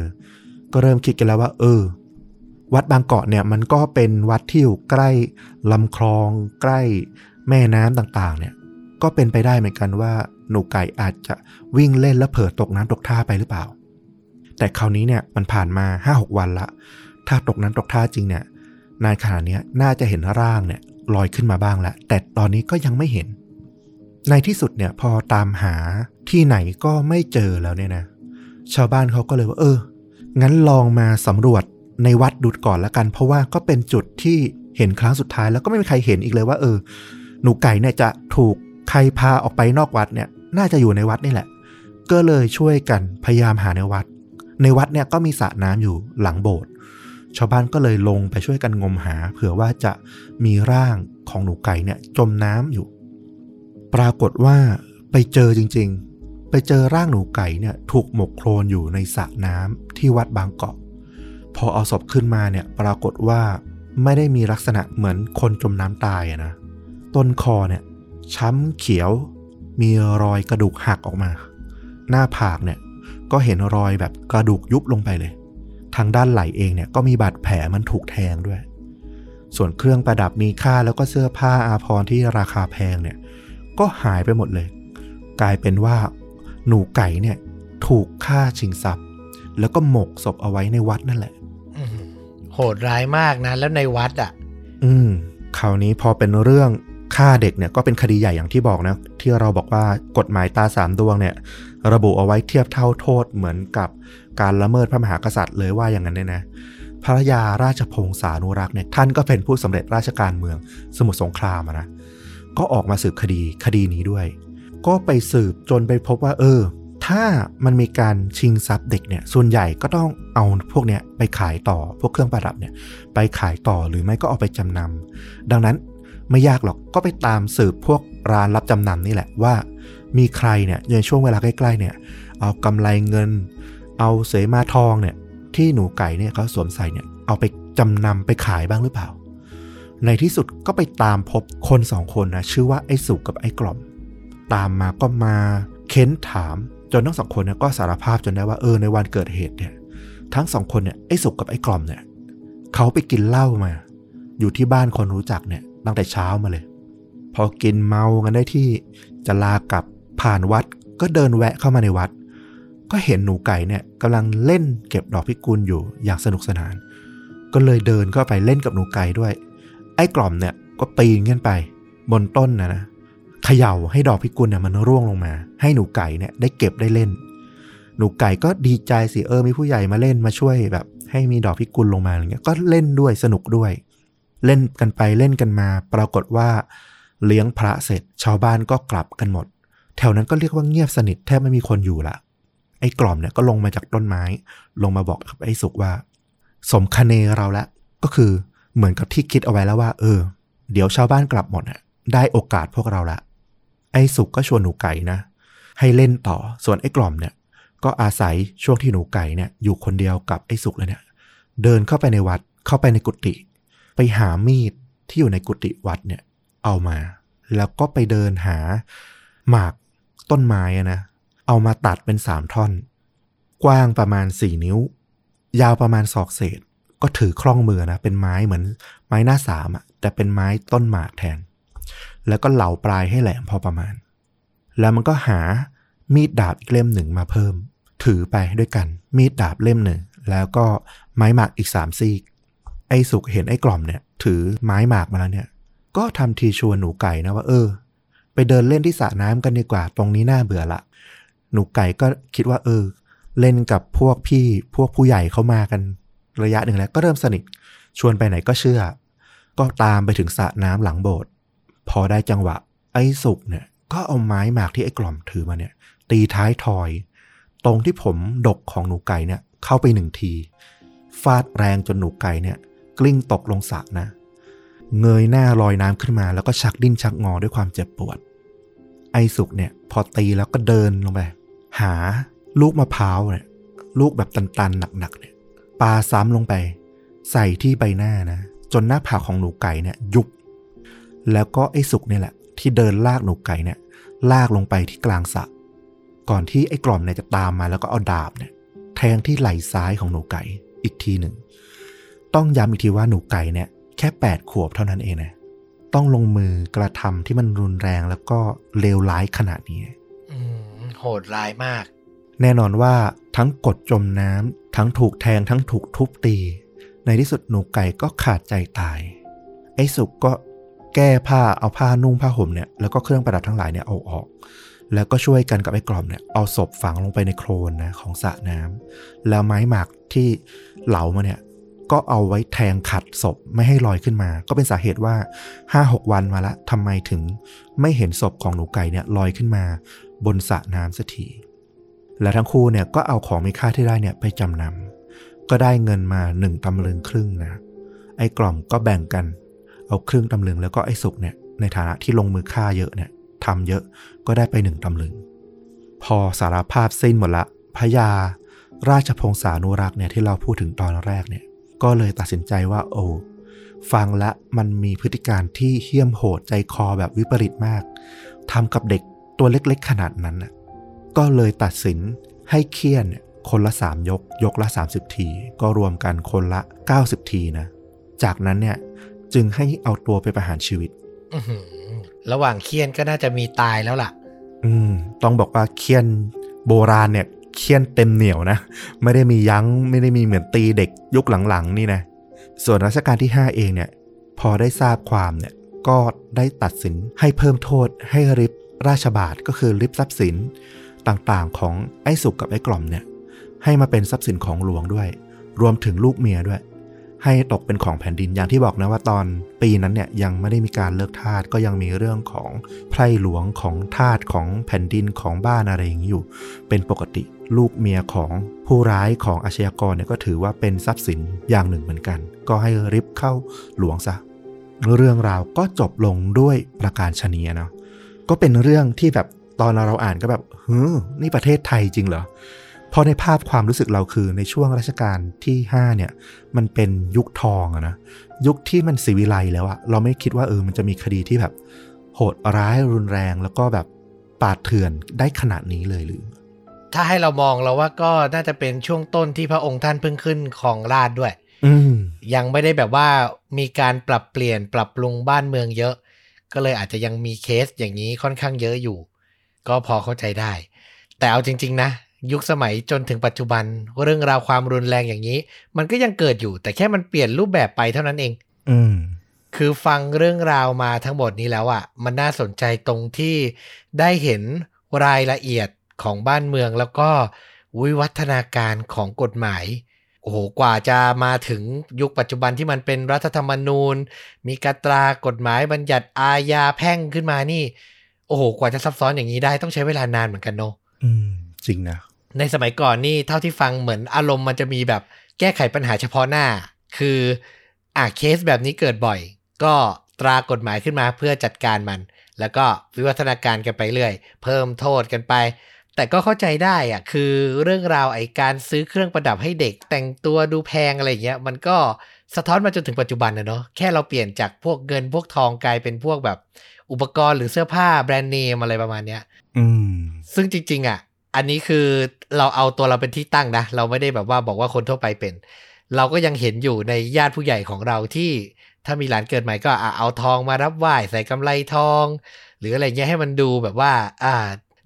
ก็เริ่มคิดกันแล้วว่า เออ วัดบางเกาะเนี่ยมันก็เป็นวัดที่อยู่ใกล้ลำคลอง ใกล้แม่น้ำต่างๆ เนี่ย ก็เป็นไปได้เหมือนกันว่า หนูไก่อาจจะวิ่งเล่นแล้วเผลอตกน้ำตกท่าไปหรือเปล่า แต่คราวนี้เนี่ยมันผ่านมาห้าหกวันละ ถ้าตกน้ำตกท่าจริงเนี่ยนายขณะนี้น่าจะเห็นร่างเนี่ย ลอยขึ้นมาบ้างแล้วแต่ตอนนี้ก็ยังไม่เห็น ในที่สุดเนี่ยพอตามหาที่ไหนก็ไม่เจอแล้วเนี่ยนะ ชาวบ้านเขาก็เลยว่า เออ งั้นลองมาสำรวจในวัดดูก่อนละกัน เพราะว่าก็เป็นจุดที่เห็นครั้งสุดท้ายแล้วก็ไม่มีใครเห็นอีกเลยว่า เออ หนูไก่เนี่ยจะถูกใครพาออกไปนอกวัดเนี่ย น่าจะอยู่ในวัดนี่แหละ ก็เลยช่วยกันพยายามหาในวัด ในวัดเนี่ยก็มีสระน้ำอยู่หลังโบสถ์ ชาวบ้านก็เลยลงไปช่วยกันงมหา เผื่อว่าจะมีร่างของหนูไก่เนี่ยจมน้ำอยู่ ปรากฏว่าไปเจอจริงๆ ไปเจอร่างหนูไก่เนี่ยถูกหมกโคลนอยู่ในสระน้ำที่วัดบางเกาะ พอเอาศพขึ้นมาเนี่ยปรากฏว่าไม่ได้มีลักษณะเหมือนคนจมน้ำตายนะ ต้นคอเนี่ยช้ำเขียวมีรอยกระดูกหักออกมา หน้าผากเนี่ยก็เห็นรอยแบบกระดูกยุบลงไปเลย ทางด้านไหล่เองเนี่ยก็มีบาดแผลมันถูกแทงด้วย ส่วนเครื่องประดับมีค่าแล้วก็เสื้อผ้าอาภรณ์ที่ราคาแพงเนี่ยก็หายไปหมดเลย กลายเป็นว่าหนูไก่เนี่ยถูกฆ่าชิงทรัพย์ แล้วก็หมกศพเอาไว้ในวัดนั่นแหละโหดร้ายมากนะ แล้วในวัดอะ อืมคราวนี้พอเป็นเรื่อง ฆ่าเด็กเนี่ยก็เป็นคดีใหญ่อย่างที่บอกนะ ที่เราบอกว่ากฎหมายตาสามดวงเนี่ย ระบุเอาไว้เทียบเท่าโทษเหมือนกับการละเมิดพระมหากษัตริย์เลยว่าอย่างนั้นเนี่ยนะพระยาราชพงศานุรักษ์เนี่ยท่านก็เป็นผู้สำเร็จราชการเมืองสมุทรสงครามนะก็ออกมาสืบคดีคดีนี้ด้วย ก็ไปสืบจนไปพบว่า เออ ถ้ามันมีการชิงทรัพย์เด็กเนี่ยส่วนใหญ่ก็ต้องเอาพวกเนี้ยไปขายต่อพวกเครื่องประดับเนี่ยไปขายต่อหรือไม่ก็เอาไปจำนำดังนั้น ไม่ยากหรอกก็ไปตามสืบพวกร้านรับจำนำนี่แหละว่า มีใครเนี่ยในช่วงเวลาใกล้ๆเนี่ย เอากำไรเงิน เอาเสมาทองเนี่ย ที่หนูไก่เนี่ยเขาสวมใส่เนี่ยเอาไปจำนำไปขายบ้างหรือเปล่า ในที่สุดก็ไปตามพบคนสองคนนะชื่อว่าไอ้สุกกับไอ้กล่อม ตามมาก็มาเค้นถามจนทั้งสองคนเนี่ยก็สารภาพจนได้ว่าเออในวันเกิดเหตุเนี่ย ทั้งสองคนเนี่ยไอ้สุกกับไอ้กล่อมเนี่ยเขาไปกินเหล้ามา อยู่ที่บ้านคนรู้จักเนี่ย ตั้งแต่เช้ามาเลย พอกินเมากันได้ที่จะลากลับผ่านวัดก็เดินแวะเข้ามาในวัด ก็เห็นหนูไก่เนี่ยกำลังเล่นเก็บดอกพิกุลอยู่อย่างสนุกสนาน ก็เลยเดินเข้าไปเล่นกับหนูไก่ด้วย ไอ้กล่อมเนี่ยก็ปีนขึ้นไป บนต้นนะนะเขย่าให้ดอกพิกุลเนี่ยมันร่วงลงมา ให้หนูไก่เนี่ยได้เก็บได้เล่น หนูไก่ก็ดีใจสิเออมีผู้ใหญ่มาเล่นมาช่วยแบบ ให้มีดอกพิกุลลงมาอะไรเงี้ยก็เล่นด้วยสนุกด้วย เล่นกันไปเล่นกันมา ปรากฏว่า เลี้ยงพระเสร็จ ชาวบ้านก็กลับกันหมด แถวนั้นก็เรียกว่าเงียบสนิทแทบไม่มีคนอยู่ละไอ้กล่อมเนี่ยก็ลงมาจากต้นไม้ ลงมาบอกกับไอ้สุกว่า สมคเนเราละก็คือเหมือนกับที่คิดเอาไว้แล้วว่า เออ เดี๋ยวชาวบ้านกลับหมดอะได้โอกาสพวกเราละไอ้สุกก็ชวนหนูไก่นะให้เล่นต่อส่วนไอ้กล่อมเนี่ย ก็อาศัยช่วงที่หนูไก่เนี่ยอยู่คนเดียวกับไอ้สุกเลยเนี่ย เดินเข้าไปในวัดเข้าไปในกุฏิ ไปหามีดที่อยู่ในกุฏิวัดเนี่ย เอามา แล้วก็ไปเดินหาหมากต้นไม้อะนะ เอามาตัดเป็นสามท่อน กว้างประมาณสี่นิ้ว ยาวประมาณศอกเศษ ก็ถือคล่องมือนะ เป็นไม้เหมือนไม้หน้าสามอะแต่เป็นไม้ต้นหมากแทน แล้วก็เหลาปลายให้แหลมพอประมาณ แล้วมันก็หามีดดาบอีกเล่มหนึ่งมาเพิ่ม ถือไปด้วยกัน มีดดาบเล่มหนึ่ง แล้วก็ไม้หมากอีกสามซีก ไอ้สุกเห็นไอ้กล่อมเนี่ย ถือไม้หมากมาแล้วเนี่ย ก็ทำทีชวนหนูไก่นะว่าเออ ไปเดินเล่นที่สระน้ำกันดีกว่า ตรงนี้น่าเบื่อละ หนูไก่ก็คิดว่า เออ เล่นกับพวกพี่พวกผู้ใหญ่เขามากันระยะหนึ่งแล้ว ก็เริ่มสนิท ชวนไปไหนก็เชื่อ ก็ตามไปถึงสระน้ำหลังโบสถ์พอได้จังหวะ ไอ้สุกเนี่ย ก็เอาไม้หมากที่ไอ้กล่อมถือมาเนี่ย ตีท้ายทอย ตรงที่ผมดกของหนูไก่เนี่ย เข้าไปหนึ่งที ฟาดแรงจนหนูไก่เนี่ย กลิ้งตกลงสระนะ เงยหน้าลอยน้ำขึ้นมาแล้วก็ชักดิ้นชักงอด้วยความเจ็บปวด ไอ้สุกเนี่ย พอตีแล้วก็เดินลงไป หาลูกมะพร้าวเนี่ย ลูกแบบตันๆหนักๆเนี่ยปาซ้ำลงไป ใส่ที่ใบหน้านะ จนหน้าผากของหนูไก่เนี่ยยุบแล้วก็ไอ้สุกเนี่ยแหละ ที่เดินลากหนูไก่เนี่ย ลากลงไปที่กลางสระก่อนที่ไอ้กล่อมเนี่ยจะตามมาแล้วก็เอาดาบเนี่ย แทงที่ไหล่ซ้ายของหนูไก่อีกทีหนึ่ง ต้องย้ำอีกทีว่าหนูไก่เนี่ยแค่แปดขวบเท่านั้นเองนะต้องลงมือกระทำที่มันรุนแรงแล้วก็เลวร้ายขนาดนี้อืมโหดร้ายมาก แน่นอนว่าทั้งกดจมน้ำทั้งถูกแทงทั้งถูกทุบตี ในที่สุดหนูไก่ก็ขาดใจตาย ไอ้สุกก็แก้ผ้าเอาผ้านุ่งผ้าห่มเนี่ยแล้วก็เครื่องประดับทั้งหลายเนี่ยเอาออก แล้วก็ช่วยกันกับไอ้กล่อมเนี่ยเอาศพฝังลงไปในโคลนนะของสระน้ำแล้วไม้หมากที่เหลามาเนี่ย ก็เอาไว้แทงขัดศพไม่ให้ลอยขึ้นมา ก็เป็นสาเหตุว่าห้าหกวันมาละทำไมถึงไม่เห็นศพของหนูไก่เนี่ยลอยขึ้นมา บนสระน้ำสักทีและทั้งคู่เนี่ยก็เอาของมีค่าที่ได้เนี่ยไปจำนำก็ได้เงินมาหนึ่งตำลึงครึ่งนะไอ้กล่อมก็แบ่งกัน เอาครึ่งตำลึงแล้วก็ไอ้สุกเนี่ยในฐานะที่ลงมือฆ่าเยอะเนี่ยทำเยอะก็ได้ไปหนึ่งตำลึง พอสารภาพสิ้นหมดละพญาราชพงศานุรักษ์เนี่ยที่เราพูดถึงตอนแรกเนี่ย ก็เลยตัดสินใจว่าโอ้ฟังละมันมีพฤติการที่เหี้ยมโหดใจคอแบบวิปริตมากทำกับเด็กตัวเล็กๆขนาดนั้นน่ะก็เลยตัดสินให้เคี่ยนเนี่ยคนละ 3 ยก ยกละ 30 ที ก็รวมกันคนละ 90 ทีนะ จากนั้นเนี่ยจึงให้เอาตัวไปประหารชีวิตอื้อหือระหว่างเคียนก็น่าจะมีตายแล้วล่ะ อืม ต้องบอกว่าเคี่ยนโบราณเนี่ย เคี่ยนเต็มเหนียวนะ ไม่ได้มียั้งไม่ได้มีเหมือนตีเด็กยุคหลังๆ นี่นะส่วนรัชกาลที่ 5 เองเนี่ยพอได้ทราบความเนี่ยก็ได้ตัดสินให้เพิ่มโทษให้ริบราชบาทก็คือริบทรัพย์สินต่างๆของไอ้สุกกับไอ้กล่อมเนี่ยให้มาเป็นทรัพย์สินของหลวงด้วย รวมถึงลูกเมียด้วย ให้ตกเป็นของแผ่นดินอย่างที่บอกนะว่าตอนปีนั้นเนี่ยยังไม่ได้มีการเลิกทาสก็ยังมีเรื่องของไพร่หลวงของทาสของแผ่นดินของบ้านอะไรอย่างนี้อยู่ เป็นปกติลูกเมียของผู้ร้ายของอาชญากรเนี่ยก็ถือว่าเป็นทรัพย์สินอย่างหนึ่งเหมือนกัน ก็ให้ริบเข้าหลวงซะเรื่องราวก็จบลงด้วยประการชนียเนาะก็เป็นเรื่องที่แบบตอนเราอ่านก็แบบเฮ้ยนี่ประเทศไทยจริงเหรอ พราะในภาพความรู้สึกเราคือในช่วงรัชกาลที่5เนี่ยมันเป็นยุคทองอะนะยุคที่มันสีวิไลแล้วอะเราไม่คิดว่าเออมันจะมีคดีที่แบบโหดร้ายรุนแรงแล้วก็แบบปาดเถื่อนได้ขนาดนี้เลยหรือ ถ้าให้เรามองเราว่าก็น่าจะเป็นช่วงต้นที่พระองค์ท่านเพิ่งขึ้นของราชด้วย อืมยังไม่ได้แบบว่ามีการปรับเปลี่ยนปรับปรุงบ้านเมืองเยอะ ก็เลยอาจจะยังมีเคสอย่างนี้ค่อนข้างเยอะอยู่ ก็พอเข้าใจได้ แต่เอาจริง ๆ นะ ยุคสมัยจนถึงปัจจุบันเรื่องราวความรุนแรงอย่างนี้ มันก็ยังเกิดอยู่ แต่แค่มันเปลี่ยนรูปแบบไปเท่านั้นเอง อืมคือฟังเรื่องราวมาทั้งหมดนี้แล้วอะ่ะ มันน่าสนใจตรงที่ได้เห็นรายละเอียดของบ้านเมืองแล้วก็วิวัฒนาการของกฎหมายโอ้โหกว่าจะมาถึงยุคปัจจุบันที่มันเป็นรัฐธรรมนูญ มีกตรากฎหมายบัญญัติอาญาแพ่งขึ้นมานี่ โอ้โห กว่าจะซับซ้อนอย่างนี้ได้ต้องใช้เวลานานเหมือนกันเนาะอืม จริงนะ ในสมัยก่อนนี่เท่าที่ฟังเหมือนอารมณ์มันจะมีแบบแก้ไขปัญหาเฉพาะหน้า คืออะเคสแบบนี้เกิดบ่อย ก็ตรากฎหมายขึ้นมาเพื่อจัดการมัน แล้วก็วิวัฒนาการกันไปเรื่อย เพิ่มโทษกันไป แต่ก็เข้าใจได้อะคือเรื่องราวไอการซื้อเครื่องประดับให้เด็ก แต่งตัวดูแพงอะไรอย่างเงี้ยมันก็สะท้อนมาจนถึงปัจจุบันนะเนาะแค่เราเปลี่ยนจากพวกเงินพวกทองกลายเป็นพวกแบบอุปกรณ์หรือเสื้อผ้าแบรนด์เนมอะไรประมาณเนี้ย อืม ซึ่งจริง ๆ อะ อันนี้คือเราเอาตัวเราเป็นที่ตั้งนะ เราไม่ได้แบบว่าบอกว่าคนทั่วไปเป็น เราก็ยังเห็นอยู่ในญาติผู้ใหญ่ของเราที่ถ้ามีหลานเกิดใหม่ก็เอาทองมารับไหว้ใส่กำไรทอง หรืออะไรเงี้ยให้มันดูแบบว่า อ่า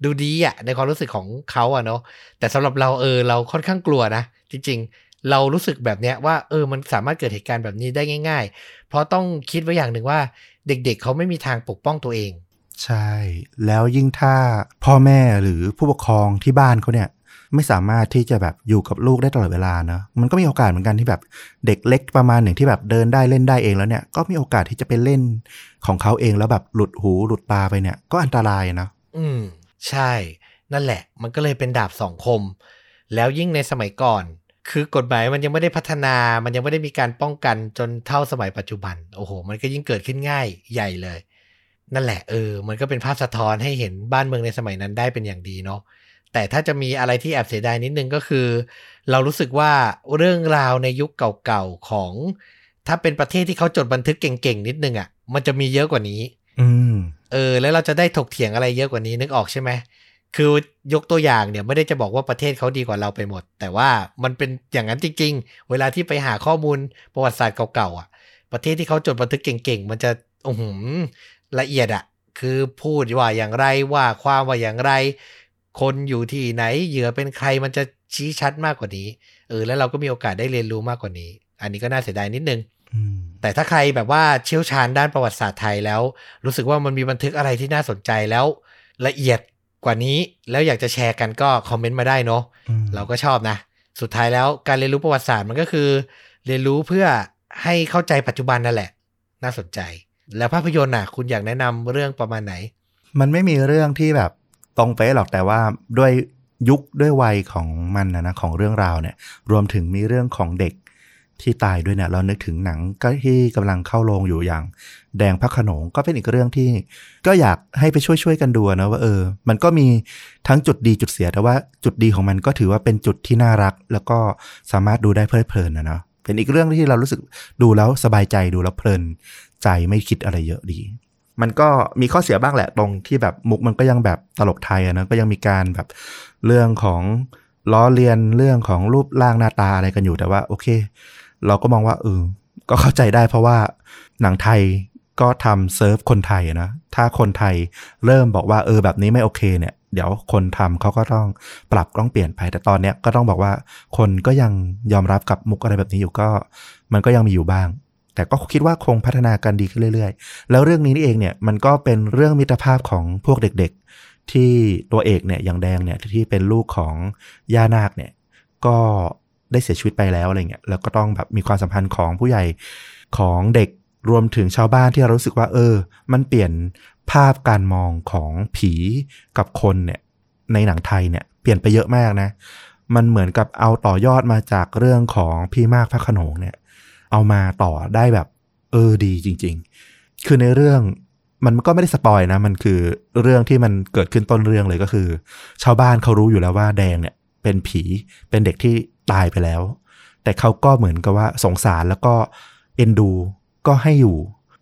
ดูดีอะในความรู้สึกของเขาอะเนาะแต่สำหรับเราเออเราค่อนข้างกลัวนะ จริง ๆ เรารู้สึกแบบเนี้ยว่า เออมันสามารถเกิดเหตุการณ์แบบนี้ได้ง่าย ๆ เพราะต้องคิดไว้อย่างหนึ่งว่า เด็กๆเขาไม่มีทางปกป้องตัวเอง ใช่ แล้วยิ่งถ้าพ่อแม่หรือผู้ปกครองที่บ้านเขาเนี่ยไม่สามารถที่จะแบบอยู่กับลูกได้ตลอดเวลาเนอะมันก็มีโอกาสเหมือนกันที่แบบเด็กเล็กประมาณหนึ่งที่แบบเดินได้เล่นได้เองแล้วเนี่ย ก็มีโอกาสที่จะไปเล่นของเขาเองแล้วแบบหลุดหูหลุดตาไปเนี่ย ก็อันตรายนะอืม ใช่ นั่นแหละ มันก็เลยเป็นดาบสองคม แล้วยิ่งในสมัยก่อน คือกฎหมายมันยังไม่ได้พัฒนา มันยังไม่ได้มีการป้องกันจนเท่าสมัยปัจจุบัน โอ้โห มันก็ยิ่งเกิดขึ้นง่ายใหญ่เลย นั่นแหละเออ มันก็เป็นภาพสะท้อนให้เห็นบ้านเมืองในสมัยนั้นได้เป็นอย่างดีเนาะแต่ถ้าจะมีอะไรที่แอบเสียดายนิดนึงก็คือ เรารู้สึกว่าเรื่องราวในยุคเก่าๆของ ถ้าเป็นประเทศที่เขาจดบันทึกเก่งๆนิดนึงอะ่ะ มันจะมีเยอะกว่านี้ อืม เออ แล้วเราจะได้ถกเถียงอะไรเยอะกว่านี้นึกออกใช่ไหมคือยกตัวอย่างเนี่ยไม่ได้จะบอกว่าประเทศเขาดีกว่าเราไปหมด แต่ว่ามันเป็นอย่างนั้นจริง ๆ เวลาที่ไปหาข้อมูลประวัติศาสตร์เก่าๆอะ ประเทศที่เขาจดบันทึกเก่งๆมันจะโอ้โห ละเอียดอะคือพูดว่าอย่างไรว่าความว่าอย่างไร คนอยู่ที่ไหนเหยื่อเป็นใครมันจะชี้ชัดมากกว่านี้เออแล้วเราก็มีโอกาสได้เรียนรู้มากกว่านี้ อันนี้ก็น่าเสียดายนิดนึงอืมแต่ถ้าใครแบบว่าเชี่ยวชาญด้านประวัติศาสตร์ไทยแล้ว รู้สึกว่ามันมีบันทึกอะไรที่น่าสนใจแล้ว ละเอียดกว่านี้แล้วอยากจะแชร์กันก็คอมเมนต์มาได้เนาะอืมเราก็ชอบนะ สุดท้ายแล้วการเรียนรู้ประวัติศาสตร์มันก็คือ เรียนรู้เพื่อให้เข้าใจปัจจุบันนั่นแหละ น่าสนใจ แล้วภาพยนตร์น่ะ คุณอยากแนะนำเรื่องประมาณไหน มันไม่มีเรื่องที่แบบตรงเป๊ะหรอกแต่ว่าด้วยยุคด้วยวัยของมันนะนะของเรื่องราวเนี่ย รวมถึงมีเรื่องของเด็กที่ตายด้วยเนี่ยเรานึกถึงหนังก็ที่กำลังเข้าโรงอยู่อย่าง แดงพระขนงก็เป็นอีกเรื่องที่ ก็อยากให้ไปช่วยช่วยๆกันดูนะว่าเออ มันก็มีทั้งจุดดีจุดเสียแต่ว่าจุดดีของมันก็ถือว่าเป็นจุดที่น่ารัก แล้วก็สามารถดูได้เพลิดเพลินนะเนาะ เป็นอีกเรื่องที่เรารู้สึกดูแล้วสบายใจดูแล้วเพลินใจไม่คิดอะไรเยอะดี มันก็มีข้อเสียบ้างแหละตรงที่แบบมุกมันก็ยังแบบตลกไทยอะนะก็ยังมีการแบบเรื่องของล้อเลียนเรื่องของรูปร่างหน้าตาอะไรกันอยู่แต่ว่า โอเค เราก็มองว่าเออก็เข้าใจได้เพราะว่าหนังไทยก็ทำเซิร์ฟคนไทยนะ ถ้าคนไทยเริ่มบอกว่าเออแบบนี้ไม่โอเคเนี่ย เดี๋ยวคนทำเขาก็ต้องปรับต้องเปลี่ยนไป แต่ตอนเนี้ยก็ต้องบอกว่าคนก็ยังยอมรับกับมุกอะไรแบบนี้อยู่ก็ มันก็ยังมีอยู่บ้าง แต่ก็คิดว่าคงพัฒนากันดีขึ้นเรื่อยๆ แล้วเรื่องนี้นี่เองเนี่ยมันก็เป็นเรื่องมิตรภาพของพวกเด็กๆ ที่ตัวเอกเนี่ยอย่างแดงเนี่ยที่เป็นลูกของย่านาคเนี่ยก็ได้เสียชีวิตไปแล้วอะไรเงี้ยแล้วก็ต้องแบบมีความสัมพันธ์ของผู้ใหญ่ของเด็กรวมถึงชาวบ้านที่เรารู้สึกว่าเออ มันเปลี่ยน ภาพการมองของผีกับคนเนี่ยในหนังไทยเนี่ยเปลี่ยนไปเยอะมากนะ มันเหมือนกับเอาต่อยอดมาจากเรื่องของพี่มากพระขนงเนี่ย เอามาต่อได้แบบเออดีจริง ๆ คือในเรื่องมันก็ไม่ได้สปอยนะ มันคือเรื่องที่มันเกิดขึ้นต้นเรื่องเลยก็คือ ชาวบ้านเขารู้อยู่แล้วว่าแดงเนี่ยเป็นผีเป็นเด็กที่ตายไปแล้ว แต่เขาก็เหมือนกับว่าสงสารแล้วก็เอ็นดูก็ให้อยู่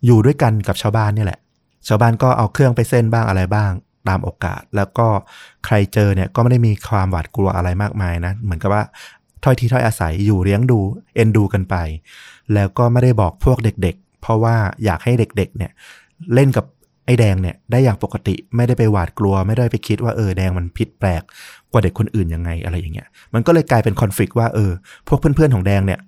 อยู่ด้วยกันกับชาวบ้านนี่แหละ ชาวบ้านก็เอาเครื่องไปเส้นบ้างอะไรบ้างตามโอกาส แล้วก็ใครเจอเนี่ยก็ไม่ได้มีความหวาดกลัวอะไรมากมายนะ เหมือนกับว่าถ้อยทีถ้อยอาศัยอยู่เลี้ยงดูเอ็นดูกันไป แล้วก็ไม่ได้บอกพวกเด็กๆ เพราะว่าอยากให้เด็กๆเนี่ยเล่นกับไอ้แดงเนี่ยได้อย่างปกติไม่ได้ไปหวาดกลัว ไม่ได้ไปคิดว่าเออแดงมันผิดแปลกกว่าเด็กคนอื่นยังไงอะไรอย่างเงี้ยมันก็เลยกลายเป็นคอน FLICT ว่าเออพวกเพื่อนๆของแดงเนี่ย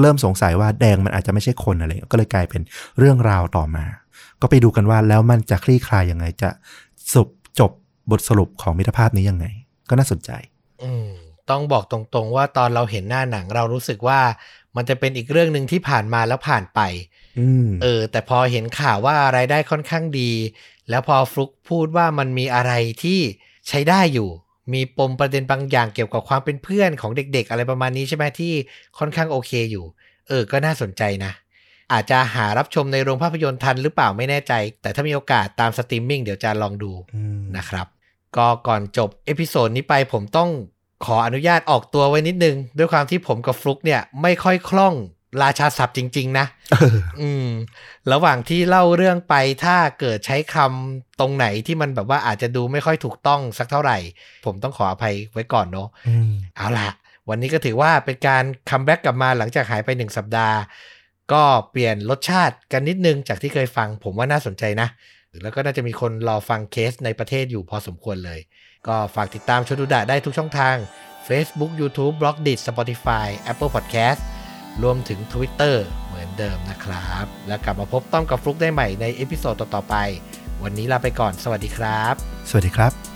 เริ่มสงสัยว่าแดงมันอาจจะไม่ใช่คนอะไรก็เลยกลายเป็นเรื่องราวต่อมา ก็ไปดูกันว่าแล้วมันจะคลี่คลายยังไง จะสุบจบบทสรุปของมิตรภาพนี้ยังไง ก็น่าสนใจ อืมต้องบอกตรงๆว่าตอนเราเห็นหน้าหนังเรารู้สึกว่ามันจะเป็นอีกเรื่องหนึ่งที่ผ่านมาแล้วผ่านไปอืมเออ แต่พอเห็นข่าวว่ารายได้ค่อนข้างดี แล้วพอฟลุกพูดว่ามันมีอะไรที่ใช้ได้อยู่ มีปมประเด็นบางอย่างเกี่ยวกับความเป็นเพื่อนของเด็ก ๆ อะไรประมาณนี้ใช่ไหมที่ค่อนข้างโอเคอยู่ เออ ก็น่าสนใจนะ อาจจะหารับชมในโรงภาพยนตร์ทันหรือเปล่าไม่แน่ใจ แต่ถ้ามีโอกาสตามสตรีมมิ่งเดี๋ยวจะลองดูอืมนะครับ ก็ก่อนจบ episode นี้ไปผมต้องขออนุญาตออกตัวไว้นิดนึง ด้วยความที่ผมกับฟลุกเนี่ยไม่ค่อยคล่องราชาศัพท์จริง ๆ นะเอออืม ระหว่างที่เล่าเรื่องไปถ้าเกิดใช้คำตรงไหนที่มันแบบว่าอาจจะดูไม่ค่อยถูกต้องสักเท่าไหร่ ผมต้องขออภัยไว้ก่อนเนาะอืมเอาล่ะวันนี้ก็ถือว่าเป็นการ comeback กลับมาหลังจากหายไปหนึ่งสัปดาห์ ก็เปลี่ยนรสชาติกันนิดนึงจากที่เคยฟัง ผมว่าน่าสนใจนะ แล้วก็น่าจะมีคนรอฟังเคสในประเทศอยู่พอสมควรเลย ก็ฝากติดตามชดูดะได้ทุกช่องทาง Facebook YouTube b l o g d i t Spotify Apple Podcast รวมถึง Twitter เหมือนเดิมนะครับ แล้วกลับมาพบต้อมกับฟลุกได้ใหม่ในเอพิโซดต่อๆไป วันนี้ลาไปก่อน สวัสดีครับ สวัสดีครับ